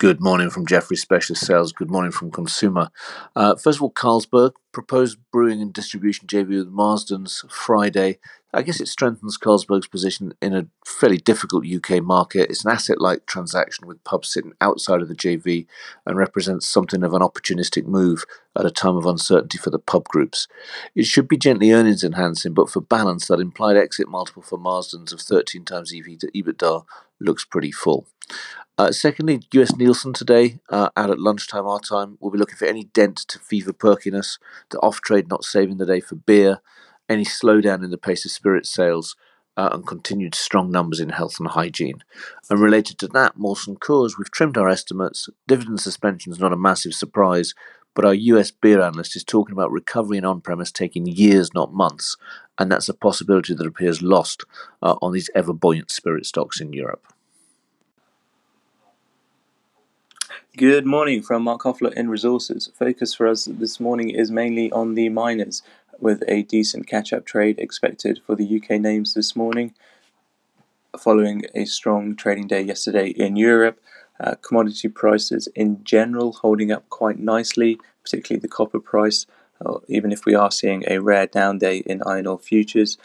Good morning from Jefferies Specialist Sales. Good morning from Consumer. Uh, first of all, Carlsberg proposed brewing and distribution JV with Marston's Friday. I guess it strengthens Carlsberg's position in a fairly difficult UK market. It's an asset like transaction with pubs sitting outside of the JV and represents something of an opportunistic move at a time of uncertainty for the pub groups. It should be gently earnings enhancing, but for balance, that implied exit multiple for Marston's of 13 times EV to EBITDA looks pretty full. Uh, secondly, US Nielsen today, uh, out at lunchtime our time, will be looking for any dent to fever perkiness, the off trade not saving the day for beer, any slowdown in the pace of spirit sales, uh, and continued strong numbers in health and hygiene. And related to that, Molson Coors, we've trimmed our estimates. Dividend suspension is not a massive surprise, but our US beer analyst is talking about recovery in on premise taking years, not months, and that's a possibility that appears lost uh, on these ever buoyant spirit stocks in Europe. Good morning from Mark Hoffler in Resources. Focus for us this morning is mainly on the miners, with a decent catch up trade expected for the UK names this morning. Following a strong trading day yesterday in Europe, uh, commodity prices in general holding up quite nicely, particularly the copper price, uh, even if we are seeing a rare down day in iron ore futures.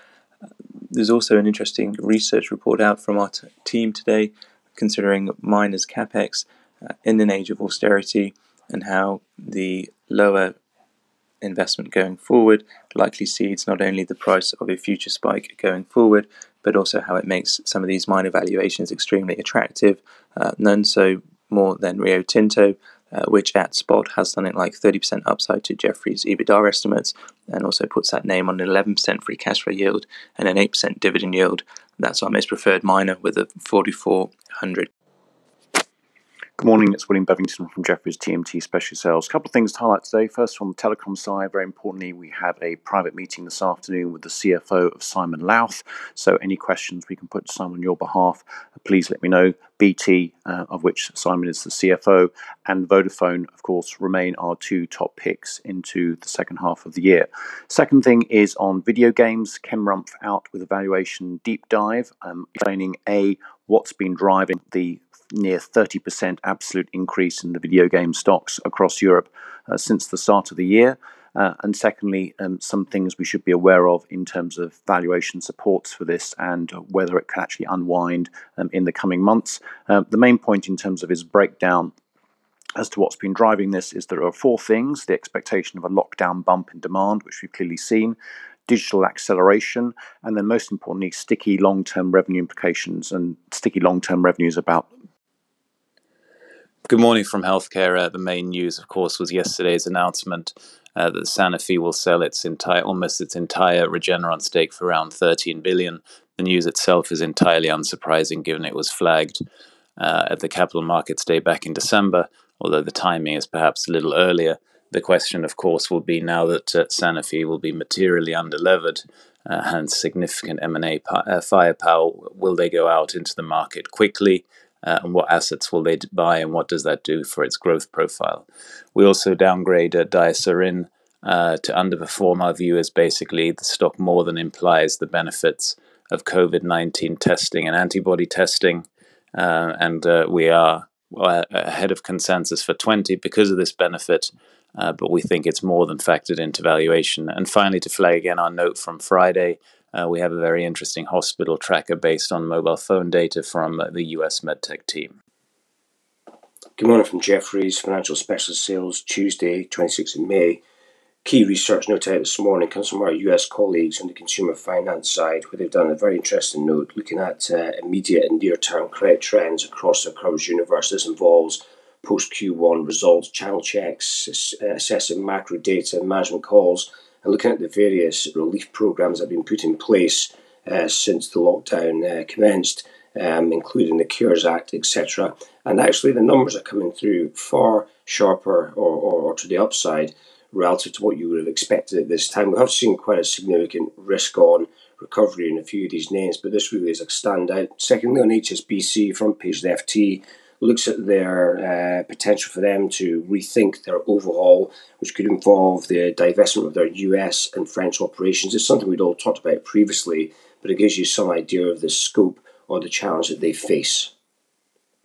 There's also an interesting research report out from our t- team today considering miners' capex uh, in an age of austerity and how the lower investment going forward likely seeds not only the price of a future spike going forward, but also how it makes some of these miner valuations extremely attractive. Uh, none so more than Rio Tinto, uh, which at spot has something like 30% upside to Jefferies EBITDA estimates and also puts that name on an 11% free cash flow yield and an 8% dividend yield. That's our most preferred miner with a 4400 Good morning, it's William Bevington from Jefferies TMT Special Sales. A couple of things to highlight today. First, on the telecom side, very importantly, we have a private meeting this afternoon with the CFO of Simon Lowth. So, any questions we can put to Simon on your behalf, please let me know. BT, uh, of which Simon is the CFO, and Vodafone, of course, remain our two top picks into the second half of the year. Second thing is on video games. Ken Rumph out with a valuation deep dive, um, explaining A, what's been driving the near 30% absolute increase in the video game stocks across Europe uh, since the start of the year. Uh, and secondly, um, some things we should be aware of in terms of valuation supports for this and whether it can actually unwind um, in the coming months. Uh, the main point in terms of his breakdown as to what's been driving this is there are four things the expectation of a lockdown bump in demand, which we've clearly seen, digital acceleration, and then most importantly, sticky long term revenue implications. And sticky long term revenues about Good morning from healthcare. Uh, the main news, of course, was yesterday's announcement uh, that Sanofi will sell its entire, almost its entire Regeneron stake for around 13 billion. The news itself is entirely unsurprising, given it was flagged uh, at the Capital Markets Day back in December. Although the timing is perhaps a little earlier. The question, of course, will be now that uh, Sanofi will be materially underlevered uh, and significant M&A uh, firepower, will they go out into the market quickly? Uh, and what assets will they buy and what does that do for its growth profile. We also downgrade uh, Diasorin uh, to underperform. Our view is basically the stock more than implies the benefits of COVID 19 testing and antibody testing. Uh, and uh, we are ahead of consensus for 20 because of this benefit. Uh, but we think it's more than factored into valuation. And finally, to flag again our note from Friday, uh, we have a very interesting hospital tracker based on mobile phone data from uh, the US MedTech team. Good morning from Jefferies Financial Specialist Sales, Tuesday, 26th of May. Key research note out this morning comes from our US colleagues on the consumer finance side, where they've done a very interesting note looking at uh, immediate and near term credit trends across their coverage universe. This involves post Q1 results, channel checks, assessing macro data, management calls, and looking at the various relief programs that have been put in place uh, since the lockdown uh, commenced, um, including the CARES Act, etc. And actually, the numbers are coming through far sharper or, or, or, to the upside relative to what you would have expected at this time. We have seen quite a significant risk on recovery in a few of these names, but this really is a standout. Secondly, on HSBC, front page of the FT, looks at their uh, potential for them to rethink their overhaul, which could involve the divestment of their US and French operations. It's something we'd all talked about previously, but it gives you some idea of the scope or the challenge that they face.